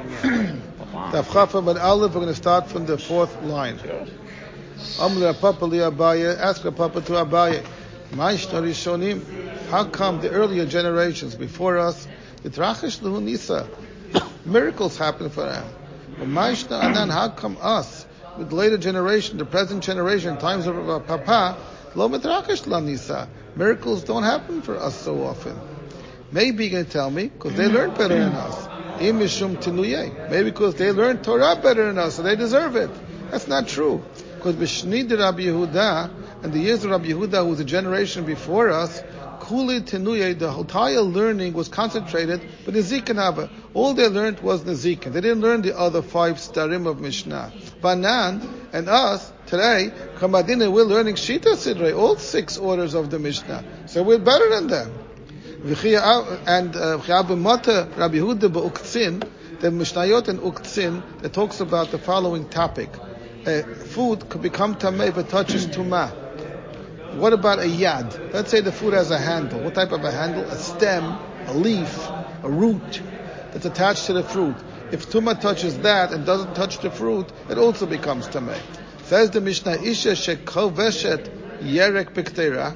Daf Chafam and Aleph, we're going to start from the fourth line. Amr Papa li Abaye, ask Papa to Abaye. Ma'ishna Rishonim, how come the earlier generations before us, the Lahu Nisa, miracles happen for them. Ma'ishna Anan, how come us, with later generation, the present generation, times of our Papa, Lo Mitrachish Nisa, miracles don't happen for us so often. Maybe you're going to tell me, because they learned better than us. Maybe because they learned Torah better than us, so they deserve it. That's not true. Because Bishnid Rabbi Yehuda, and the years of Rabbi Yehuda, who was a generation before us, Kuli Tenuye, the entire learning was concentrated, but Hava. All they learned was Nezikin. They didn't learn the other five starim of Mishnah. Banan and us, today, Kamadina, we're learning Shita Sidre, all six orders of the Mishnah. So we're better than them and uh, Rabbi Huda Uktzin, the Mishnayot and Uktzin, that talks about the following topic. Uh, food could become tamei if it touches tuma. What about a yad? Let's say the food has a handle. What type of a handle? A stem, a leaf, a root that's attached to the fruit. If tuma touches that and doesn't touch the fruit, it also becomes tamei. Says the Mishnah, Isha shekoveshet yerek piktera,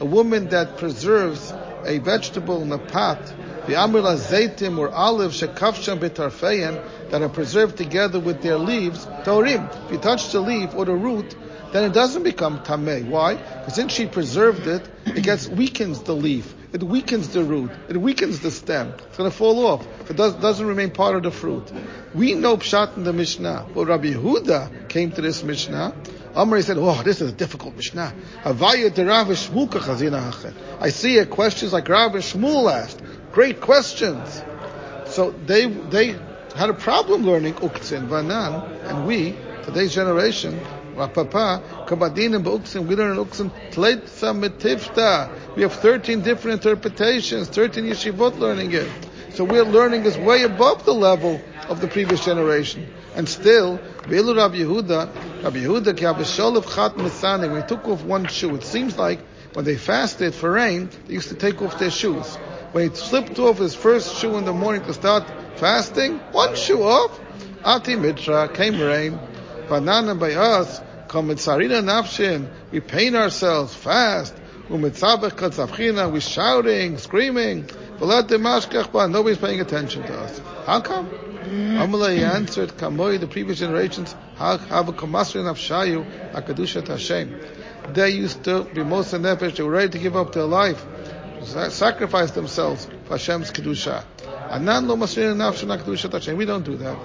a woman that preserves a vegetable in a pot, the amila zaitim or olives shekafsham betarfeyan that are preserved together with their leaves, torim. If you touch the leaf or the root, then it doesn't become tameh. Why? Because since she preserved it, it gets weakens the leaf. It weakens the root. It weakens the stem. It's going to fall off. It does, doesn't remain part of the fruit. We know pshat in the Mishnah. But Rabbi Yehuda came to this Mishnah Amr said, "Oh, this is a difficult Mishnah." I see a questions like Rav Shmuel asked. Great questions. So they they had a problem learning Uktzin, Vanan, and we, today's generation, Papa, Kabadin and Uktzin, we learn Uktzin, Tleitza Metifta. We have 13 different interpretations, 13 yeshivot learning it. So we're learning is way above the level of the previous generation. And still, Beilu Rabbi Yehuda, Rabbi Yehuda, Kiabisholav Chat Mesani, when he took off one shoe, it seems like when they fasted for rain, they used to take off their shoes. When he slipped off his first shoe in the morning to start fasting, one shoe off, Ati Mitra, came rain. Banana by us, Sarina Nafshin, we pain ourselves, fast. Um We're shouting, screaming. Nobody's paying attention to us. How come? Amalei answered, Kamoi, the previous generations, have a kamasri nafshayu, akadushat Hashem. They used to be most nefesh, they were ready to give up their life, sacrifice themselves for Hashem's kedusha. Anan lo masrin nafshan kedushat Hashem. We don't do that.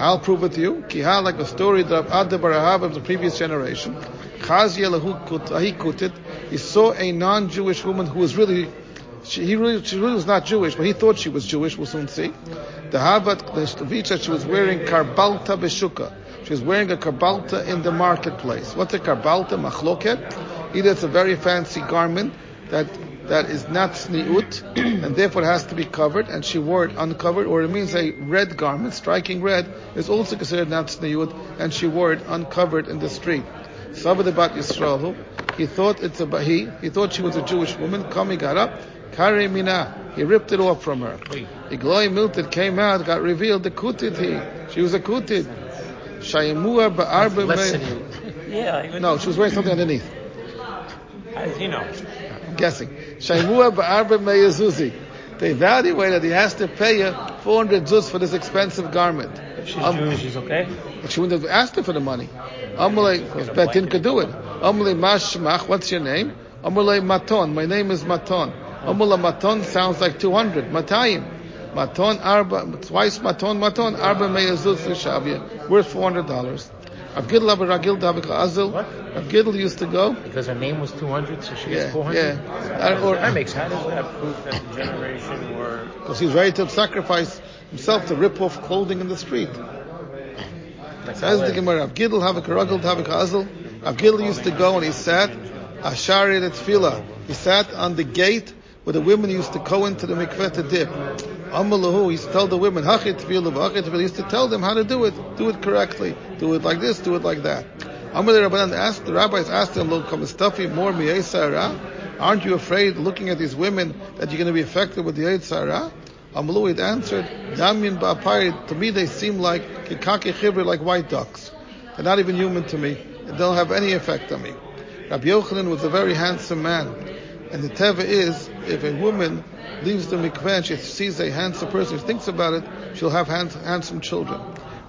I'll prove it to you. Kiha, like a story that Adda bar Ahava of the previous generation. Chaz yelahu kutit. He saw a non-Jewish woman who was really she, he really, she really was not Jewish, but he thought she was Jewish. We'll soon see. The Habat, the Shtavicha, she was wearing karbalta beshuka. She was wearing a karbalta in the marketplace. What's a karbalta? Machloket. Either it's a very fancy garment that that is not sniut, and therefore has to be covered, and she wore it uncovered, or it means a red garment, striking red, is also considered not sniut, and she wore it uncovered in the street. Sabbath about Yisrael, he thought it's a he, he thought she was a Jewish woman, coming got up, Kari Mina. He ripped it off from her. Igloi Milted came out, got revealed the Kutid he. She was a Kutid. Shayimua Ba'arba Yeah. No, she was wearing something underneath. How does he know? I'm guessing. Shaimua Ba'arba Meyazuzi. They evaluated he has to pay you 400 zuz for this expensive garment. If she's um, Jewish, she's okay? She wouldn't have asked her for the money. Amalei, because Betin could do it. Amalei Mashmach, what's your name? Amalei Maton, my name is Maton. Amula maton sounds like 200. Matayim. Maton arba, twice maton maton, arba meyazuz shavia. Worth $400. Abgidl Ragil Davik Azil. Abgidl used to go. Because her name was 200, so she yeah, gets 400? Yeah. Or, that makes, how does that prove that the generation were... Because he's ready to sacrifice himself to rip off clothing in the street. Says the Gemara, Abgidl Havik Ragil Davik Azil. Abgidl used to go and he sat, Ashari Tefillah. He sat on the gate where the women used to go into the mikveh to dip. Amalahu, he used to tell the women, Hachit He used to tell them how to do it. Do it correctly. Do it like this, do it like that. Amal Rabbanan asked, the rabbis asked him, Look, stuffy more Aren't you afraid looking at these women that you're going to be affected with the Sarah? Amalu had answered, Damyan ba'apayit, to me they seem like kikaki chibri, like white ducks. They're not even human to me. They don't have any effect on me. Rabbi Yochanan was a very handsome man. And the teva is, if a woman leaves the mikveh and she sees a handsome person, she thinks about it, she'll have hands, handsome children.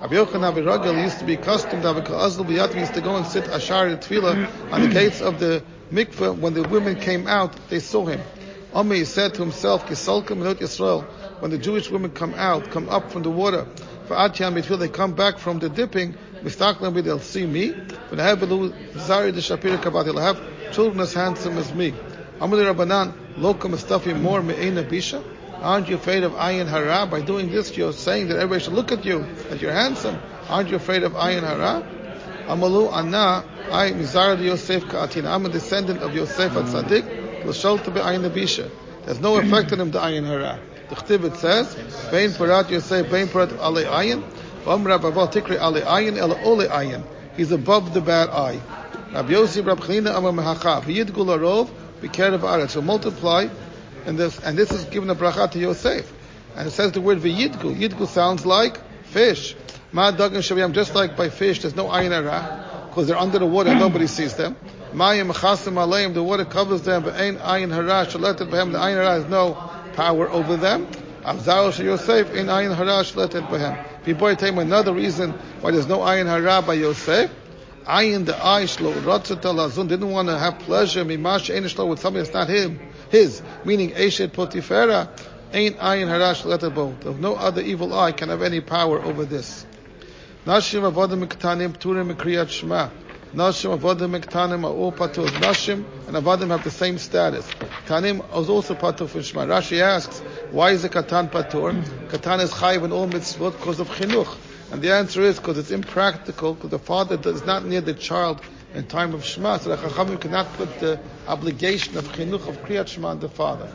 Rabbi Yochanan Abiragel used to be accustomed to Azl B'Yatim used to go and sit Ashar Tefillah on the gates of the mikveh. When the women came out, they saw him. Ami said to himself, Kisalka Menot Yisrael, when the Jewish women come out, come up from the water, for Atyan Mitfil, they come back from the dipping, Mistaklam they'll see me, but I have Zari the Shapira Kabat, they'll have children as handsome as me. Amali Rabbanan, Lokam Mustafi more Me'ena Bisha. Aren't you afraid of ayin hara? By doing this, you're saying that everybody should look at you, that you're handsome. Aren't you afraid of ayin hara? Amalu anna, I mizar Yosef ka'atin. I'm a descendant of Yosef hmm. at Tzaddik. L'shol to be ayin abisha. There's no effect on him to ayin hara. The Chtiv says, Bein parat Yosef, bein parat ale ayin. V'amra baval tikri ale ayin, ele ole ayin. He's above the bad eye. Rabbi Yosef, Rabbi Chanina, Amar Mehacha. V'yidgul arov, b'kerev aretz. So multiply and this and this is given a bracha to Yosef. And it says the word v'yidgu. Yidgu sounds like fish. Ma dagan shaviyam, just like by fish, there's no ayin hara, because they're under the water, nobody sees them. Mayim chasim aleim, the water covers them, but ain't ayin hara, shaletet behem, the ayin hara has no power over them. Avzaro shel Yosef, in ayin hara, shaletet behem. People tell him another reason why there's no ayin hara by Yosef. Ayin the eye shlo, ratzat alazun, didn't want to have pleasure, mimash ein shlo, with something that's not him his, meaning Eshet Potifera, ain't ayin harash letabo. No other evil eye can have any power over this. Nashim avodim miktanim pturim mikriyat shema. Nashim avodim miktanim are all patur. Nashim and avodim have the same status. Ktanim is also patur for shema. Rashi asks, why is the katan patur? Katan is chayiv in all mitzvot because of chinuch. And the answer is because it's impractical, because the father is not near the child in time of Shema, so the Chachamim cannot put the obligation of chinuch of Kriyat Shema on the father.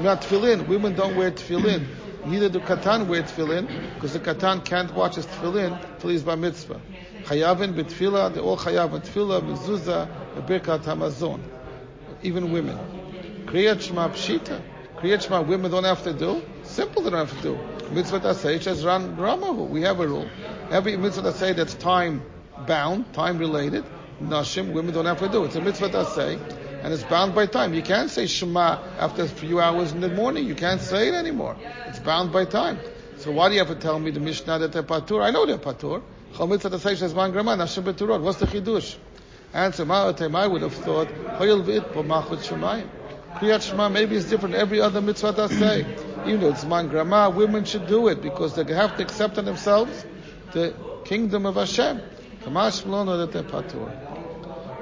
Not tefillin. Women don't wear tefillin. Neither do katan wear tefillin because the katan can't watch his tefillin till he's by mitzvah. Chayavin betfila, they all chayavin tefillah, mezuzah, birkat hamazon. Even women. Kriyat Shema pshita. Kriyat Shema women don't have to do. Simple, they don't have to do. Mitzvah asay, says ran ramahu. We have a rule. Every mitzvah asay that's time bound, time related, nashim, women don't have to do. It's a mitzvah asay, and it's bound by time. You can't say Shema after a few hours in the morning. You can't say it anymore. It's bound by time. So why do you have to tell me the Mishnah that they're patur? I know they're patur. Chol mitzvah asay says man grama nashim beturot. What's the chidush? Answer, Ma'atem, I would have thought, Hoyel v'it po shemayim. Kriyat Shema maybe it's different every other mitzvah that say. Even though it's man grama, women should do it because they have to accept on themselves the kingdom of Hashem. Kamash that they're patur.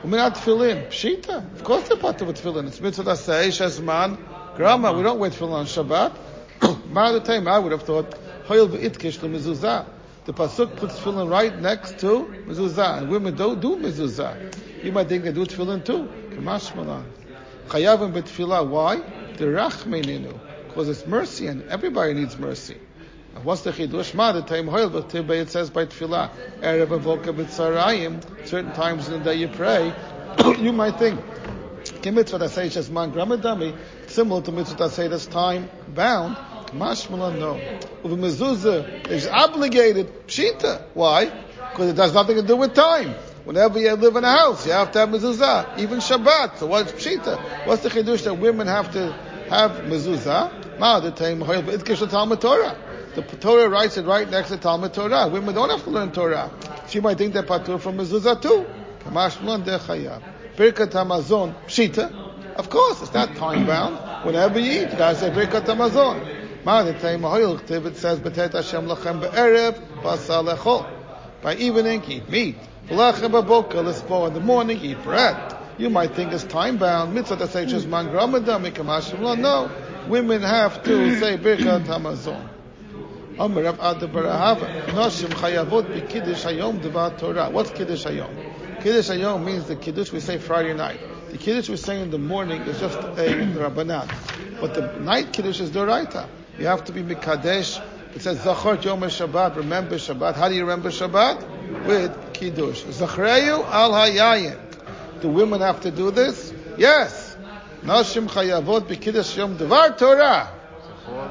Uminat tefillin, pshita. Of course they're patur with tefillin. It's mitzvah that say, shazman, grama. We don't wear tefillin on Shabbat. By the time, I would have thought, hoyel v'it kish mezuzah. The pasuk puts tefillin right next to mezuzah, and women don't do mezuzah. You might think they do tefillin too. Kamash malan. Chayavim betfilah. Why? The rachmeninu. Because it's mercy, and everybody needs mercy. What's the chidush? Ma the time hoil, but it says by tefillah, erev. Certain times in the day you pray, you might think. Mitzvah that says just man gramadami, similar to mitzvah say that's time bound. Mashmalan no. Uva mezuzah is obligated pshita. Why? Because it has nothing to do with time. Whenever you live in a house, you have to have mezuzah. Even Shabbat. So what's pshita? What's the chidush that women have to have mezuzah? Ma the time it's Talmud Torah. The Torah writes it right next to Talmud Torah. Women don't have to learn Torah. She might think they're patur from mezuzah too. Kamashmalan de chayav. Birkat Hamazon, Pshita. Of course, it's not time bound. Whenever you eat, you gotta say Birkat Hamazon. It says, B'tet Hashem lachem be'erev, b'asa lechol. By evening, eat meat. V'lachem b'boka, l'spo. In the morning, eat bread. You might think it's time bound. Mitzvah that says just man mikamashim No. Women have to say Birkat Hamazon. What's kiddush hayom? Kiddush Hayom means the Kiddush we say Friday night. The Kiddush we say in the morning is just a Rabbanat. But the night Kiddush is Doraita. You have to be Mikadesh. It says Zachor Yom Shabbat, remember Shabbat. How do you remember Shabbat? With Kiddush. Zachreyu al Hayayin. Do women have to do this? Yes. Nashim Chayavot B'Kiddush Yom Devar Torah.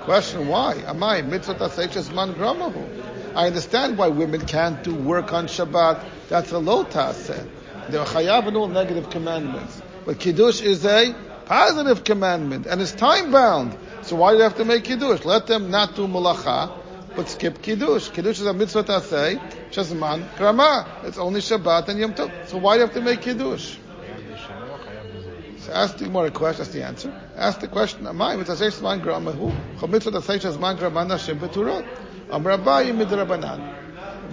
Question why? Amai, mitzvot aseiches man gramahu. I understand why women can't do work on Shabbat. That's a low taseh. They're chayav and all negative commandments. But Kiddush is a positive commandment, and it's time bound. So why do you have to make Kiddush? Let them not do malacha, but skip Kiddush. Kiddush is a mitzvah taseh, shazman, grama. It's only Shabbat and Yom Tov. So why do you have to make Kiddush? So ask the Gemara question, that's the answer. Ask the question, Amai, mitzvah taseh shazman grama hu? Chol mitzvah taseh shazman grama nashim beturot. Am rabbayi midrabanan.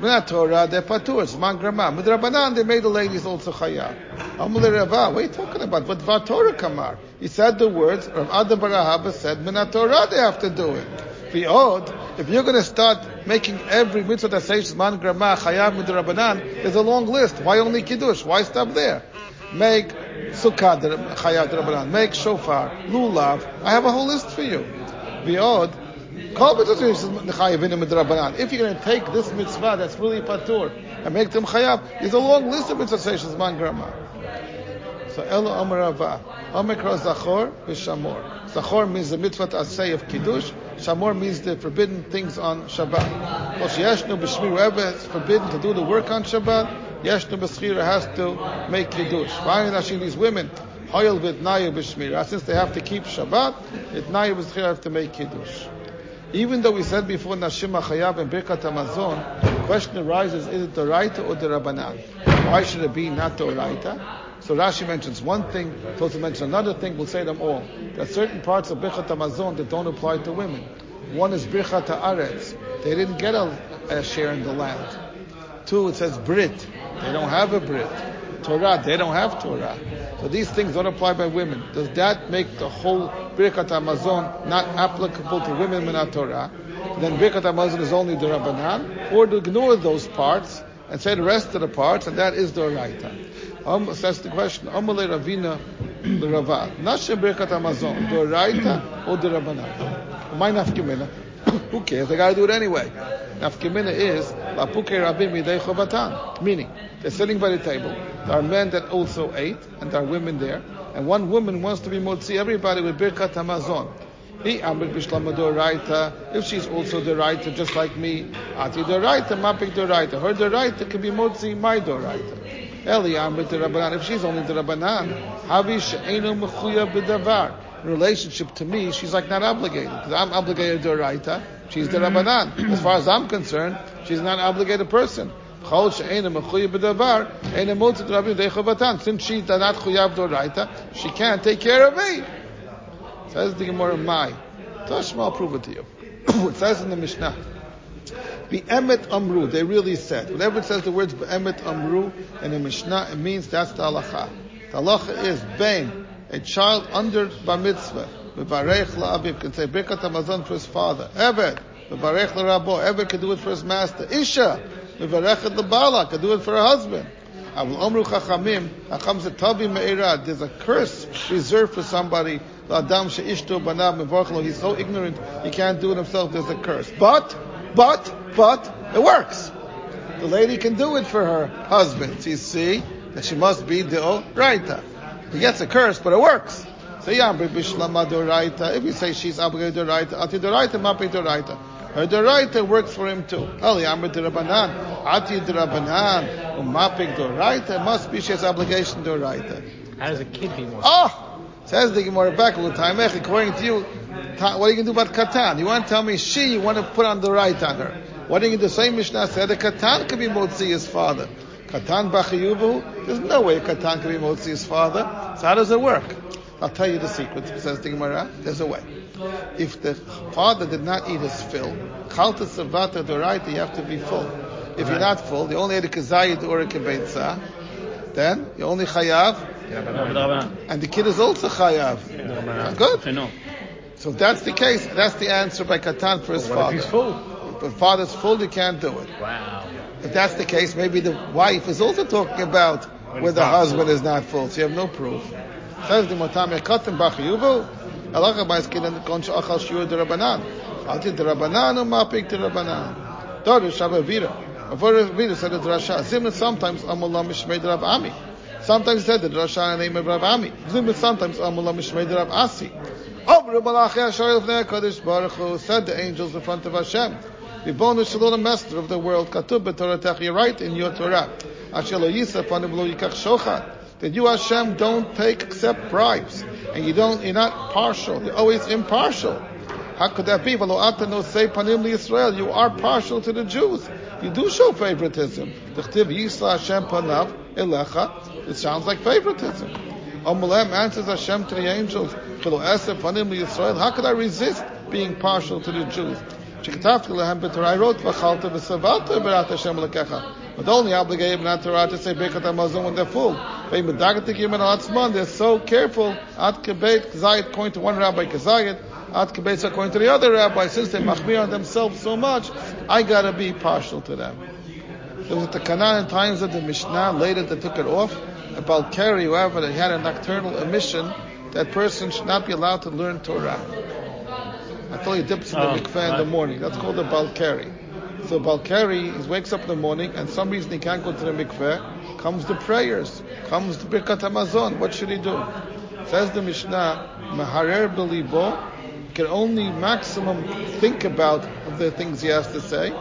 B'nat Torah, they're patur, it's man grama. Midrabanan, they made the ladies also chayav. Amule Rava, what are you talking about? But Dvar Torah kamar. He said the words, Rav Adam bar Ahava said, Minat Torah they have to do it. V'od, if you're going to start making every mitzvah that says man grama, chayav midrabanan, there's a long list. Why only kiddush? Why stop there? Make sukkah. Make shofar, lulav. I have a whole list for you. V'od, if you're going to take this mitzvah that's really patur and make them chayav, there's a long list of mitzvah says man grama. So Elo Amar Rava, Omikra Zachor v'Shamor. Zachor means the mitzvah asay of kiddush. Shamor means the forbidden things on Shabbat. Whoever is forbidden to do the work on Shabbat, Yeshnu b'schira has to make kiddush. Why are these women? Hoyel v'tnayu b'shmira. Since they have to keep Shabbat, v'tnayu b'schira have to make kiddush. Even though we said before Nashim Chayav and Birkat the question arises, is it the Raita or the Rabbanan? Why should it be not the Raita? So Rashi mentions one thing, Tosa mentions another thing, we'll say them all. There are certain parts of Birkat Hamazon that don't apply to women. One is Birkat Haaretz. They didn't get a, a share in the land. Two, it says Brit. They don't have a Brit. Torah, they don't have Torah. So these things don't apply by women. Does that make the whole Birkat Hamazon not applicable to women in Torah? Then Birkat Hamazon is only the Rabbanan? Or to ignore those parts and say the rest of the parts, and that is the Raita? Um, that's the question. Amale Ravina the Rava. Nashe Birkat Hamazon, the Raita or the Rabbanan? My nafkimina. Who cares? They got to do it anyway. Nafkimina is lapuke rabim midei chovatan. Meaning, they're sitting by the table. There are men that also ate, and there are women there. And one woman wants to be motzi everybody with birkat hamazon. He amrit b'shlama doraita. If she's also doraita, just like me, ati doraita, mapik doraita. Her doraita can be motzi my doraita. Eli amrit the rabbanan. If she's only the rabbanan, havi she'enu mechuya b'davar. Relationship to me, she's like not obligated because I'm obligated to doraita. She's the rabbanan. As far as I'm concerned, she's not an obligated person. Since she's not doraita, she can't take care of me. Says the Gemara, my. Tashma, I'll prove it to you. it says in the Mishnah, Emet amru, they really said. Whenever it says the words Emet amru in the Mishnah, it means that's the halacha. The halacha is ben, a child under bar mitzvah. Mevarech la'abiv can say Birkat Hamazon for his father. Eved, Mevarech la'rabo. Eved can do it for his master. Isha, Mevarechet lebala can do it for her husband. Amru Chachamim, Chacham said Tavi Me'irad. There's a curse reserved for somebody. Adam she'ishto banav mevarchlo. He's so ignorant he can't do it himself. There's a curse. But, but, but it works. The lady can do it for her husband. You see that she must be the Raita. He gets a curse, but it works. So If you say she's obligated Doraita, Ati Doraita, Mapi Doraita. Her Doraita works for him too. Ali Amr Dorabanan, Ati Dorabanan, Umapik Doraita. Must be she has obligation Doraita. How does a kid be more? Oh! Says the Gemara back all the time. According to you, what are you going to do about Katan? You want to tell me she, you want to put on the right on her. What are you going to do? Same Mishnah said that Katan could be Motzi his father. Katan Bachiyuvu, there's no way Katan can be Motzi his father. So how does it work? I'll tell you the secret, says the Gemara. There's a way. If the father did not eat his fill, Chalta Savata Doraita, you have to be full. If you're not full, you only had a Kazayid or a Kebetza, then you only Chayav, and the kid is also Chayav. Good. So if that's the case, that's the answer by Katan for his father. if he's full? If the father's full, you can't do it. Wow. If that's the case, maybe the wife is also talking about where the husband is not full, so you have no proof. Says the Matame Katan Bachiyuvu, Alacha Baiskidan Kon Shachal Shiur Derabanan. Ati Derabanan Umapik Derabanan. Daughter Shabavira. Before Vira said the Rasha. Zimna sometimes Amulam Mishmei Rav Ami. Sometimes said the Rasha in the name of Rav Ami. Zimna sometimes Amulam Mishmei Rav Asi. Amru Malachi Asher Lefnei Kadosh Baruch Hu said the angels in front of Hashem. Ribonu Shalom, Master of the world, Katub b'Torah you write in your Torah. Asher lo yikach shochat. That you Hashem don't take except bribes, and you don't. You're not partial. You're always impartial. How could that be? Israel. You are partial to the Jews. You do show favoritism. It sounds like favoritism. Amalem answers Hashem to the angels. How could I resist being partial to the Jews? Shekatavti wrote v'chalta v'savalta b'rat Hashem lekecha. But only obligated not Torah to say Birkat Hamazon when they're full. They're so careful. At Kebet k'zayit, according to one rabbi k'zayit, at Kebet according to the other rabbi. Since they machmir on themselves so much, I gotta be partial to them. There was the Kanan in times of the Mishnah. Later they took it off. About Balkari, whoever that had a nocturnal emission, that person should not be allowed to learn Torah. Until he dips in the Oh, mikveh in the morning. That's called a balkari. So balkari, he wakes up in the morning, and some reason he can't go to the mikveh. Comes the prayers, comes the birkat hamazon. What should he do? Says the Mishnah, maharer belibo, can only maximum think about the things he has to say.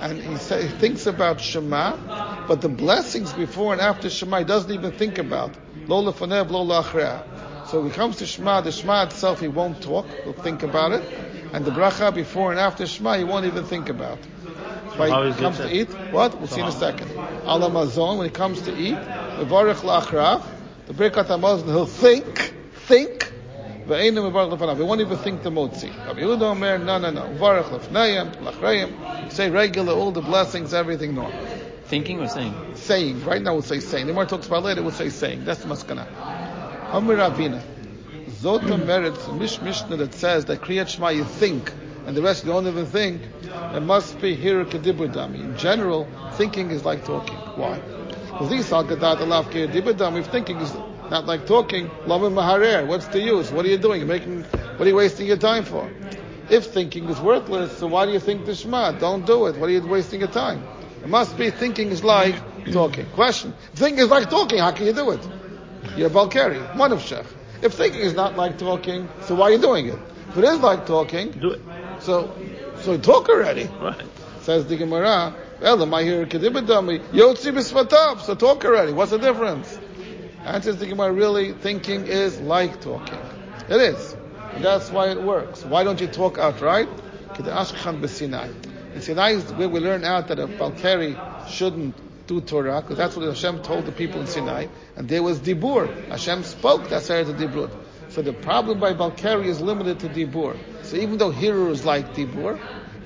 And he, say, he thinks about Shema, but the blessings before and after Shema he doesn't even think about. Lo lefanev, lo la'achreah. So when it comes to Shema, the Shema itself he won't talk, he'll think about it. And the bracha before and after Shema he won't even think about. When how it is it comes to eat, what? We'll see in a second. Al Amazon, when it comes to eat, the Baruch La'achrav, the Birkat HaMazon, he'll think, think, Ve'enu mevarech lefanav. He won't even think the motzi. Rabbi Yehuda Omer, no, no, no. Varech lefnayim, lachrayim. Say regular, all the blessings, everything normal. Thinking or saying? Saying. Right now we'll say saying. The more talks about later, we'll say saying. That's the maskana. Amir Ravina. Zot merit mish mishnah that says that Kriyat Shema you think, and the rest you don't even think. It must be here kedibudami. In general, thinking is like talking. Why? Because. If thinking is not like talking, maharer. What's the use? What are you doing? You're making. What are you wasting your time for? If thinking is worthless, so why do you think the Shema? Don't do it. What are you wasting your time? It must be thinking is like talking. Question. Thinking is like talking. How can you do it? You're a Balkari, one of Shech. If thinking is not like talking, so why are you doing it? If it is like talking, Do it. so so talk already. Right. Says the Gemara, well, am I here kedibidami? Yotzi b'svatav, so talk already. What's the difference? Answers the Gemara, really, thinking is like talking. It is. And that's why it works. Why don't you talk outright? In Sinai is where we learn out that a Balkari shouldn't do Torah, because that's what Hashem told the people in Sinai. And there was Dibur. Hashem spoke, that's how the Dibur. So the problem by Balkari is limited to Dibur. So even though Hirur is like Dibur,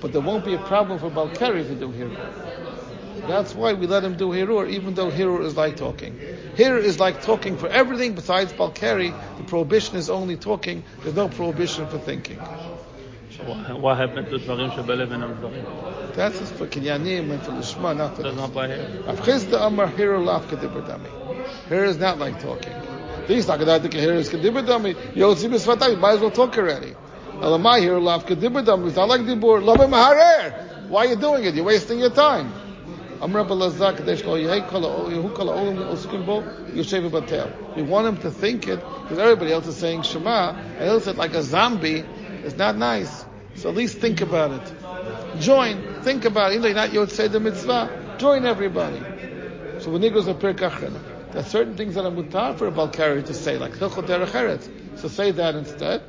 but there won't be a problem for Balkari to do Hirur. That's why we let him do Hirur, even though Hirur is like talking. Hirur is like talking for everything besides Balkari. The prohibition is only talking. There's no prohibition for thinking. What happened to Dvarim Shebelev and Dvarim? That's for Kinyanim and for Lishma, not for Does not apply here. Avchizda Amar Hero Lav Kedibradami. Here is not like talking. These not gonna here is Kedibradami. Yotzim is you Might as well talk already. Elamai here Lav Kedibradami. It's not like Dibur. Love Lavim Harer. Why are you doing it? You're wasting your time. I'm Rabbi Lazar Kadesh Kol Yehi Kol Yehu Kol Olam Oskim Bo Yosheva Batel. We want him to think it because everybody else is saying Shema, and he'll say like a zombie. It's not nice. So at least think about it. Join. Think about it. Even though you're not Yotzei the Mitzvah, join everybody. So when he goes to there are certain things that are mutar for a Balkari to say, like Hilchot Derech Eretz. So say that instead.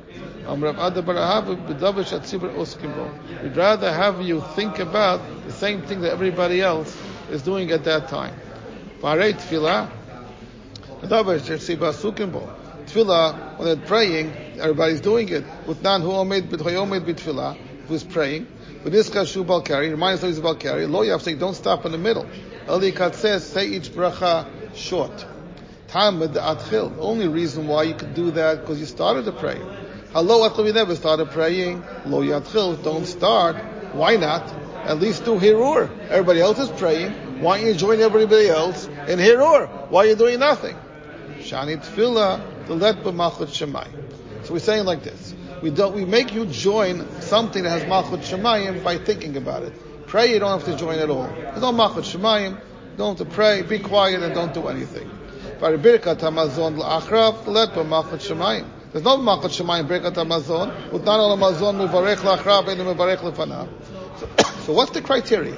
We'd rather have you think about the same thing that everybody else is doing at that time. Tefillah, when they're praying, everybody's doing it. With nan hu omed b'thoyomed b'tefillah, who's praying. This kashu Balkari, remind us he's a Balkari. Lo yav say, don't stop in the middle. Eli says, say each bracha short. Tamid atchil. Only reason why you could do that because you started the prayer. Hello, atchil, we never started praying. Lo yatchil, don't start. Why not? At least do hirur. Everybody else is praying. Why don't you join everybody else in hirur? Why are you doing nothing? Shani tefillah, the let b'malchut shemai. So we're saying like this. We don't, we make you join something that has malchut shemayim by thinking about it. Pray, you don't have to join at all. There's no malchut shemayim. Don't have to pray. Be quiet and don't do anything. There's no Shemayim Birkat Hamazon. So, what's the criteria?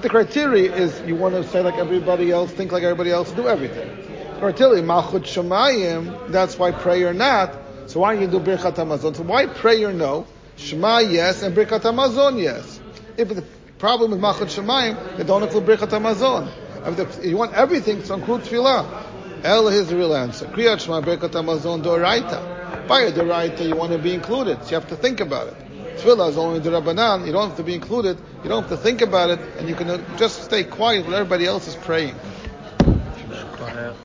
The criteria is you want to say like everybody else, think like everybody else, do everything. Criteria, Malchut Shemayim, that's why prayer not. So why don't you do Birkat Hamazon? So why prayer no? Shema yes, and Birkat Hamazon yes. If the problem with Malchut Shemayim, they don't include Birkat Hamazon. If you want everything, so include Tefillah. El is the real answer. Kriyat Shema Birkat Hamazon Doraita. By a Doraita, you want to be included, so you have to think about it. Tefillah is only the Rabbanan, you don't have to be included, you don't have to think about it, and you can just stay quiet when everybody else is praying.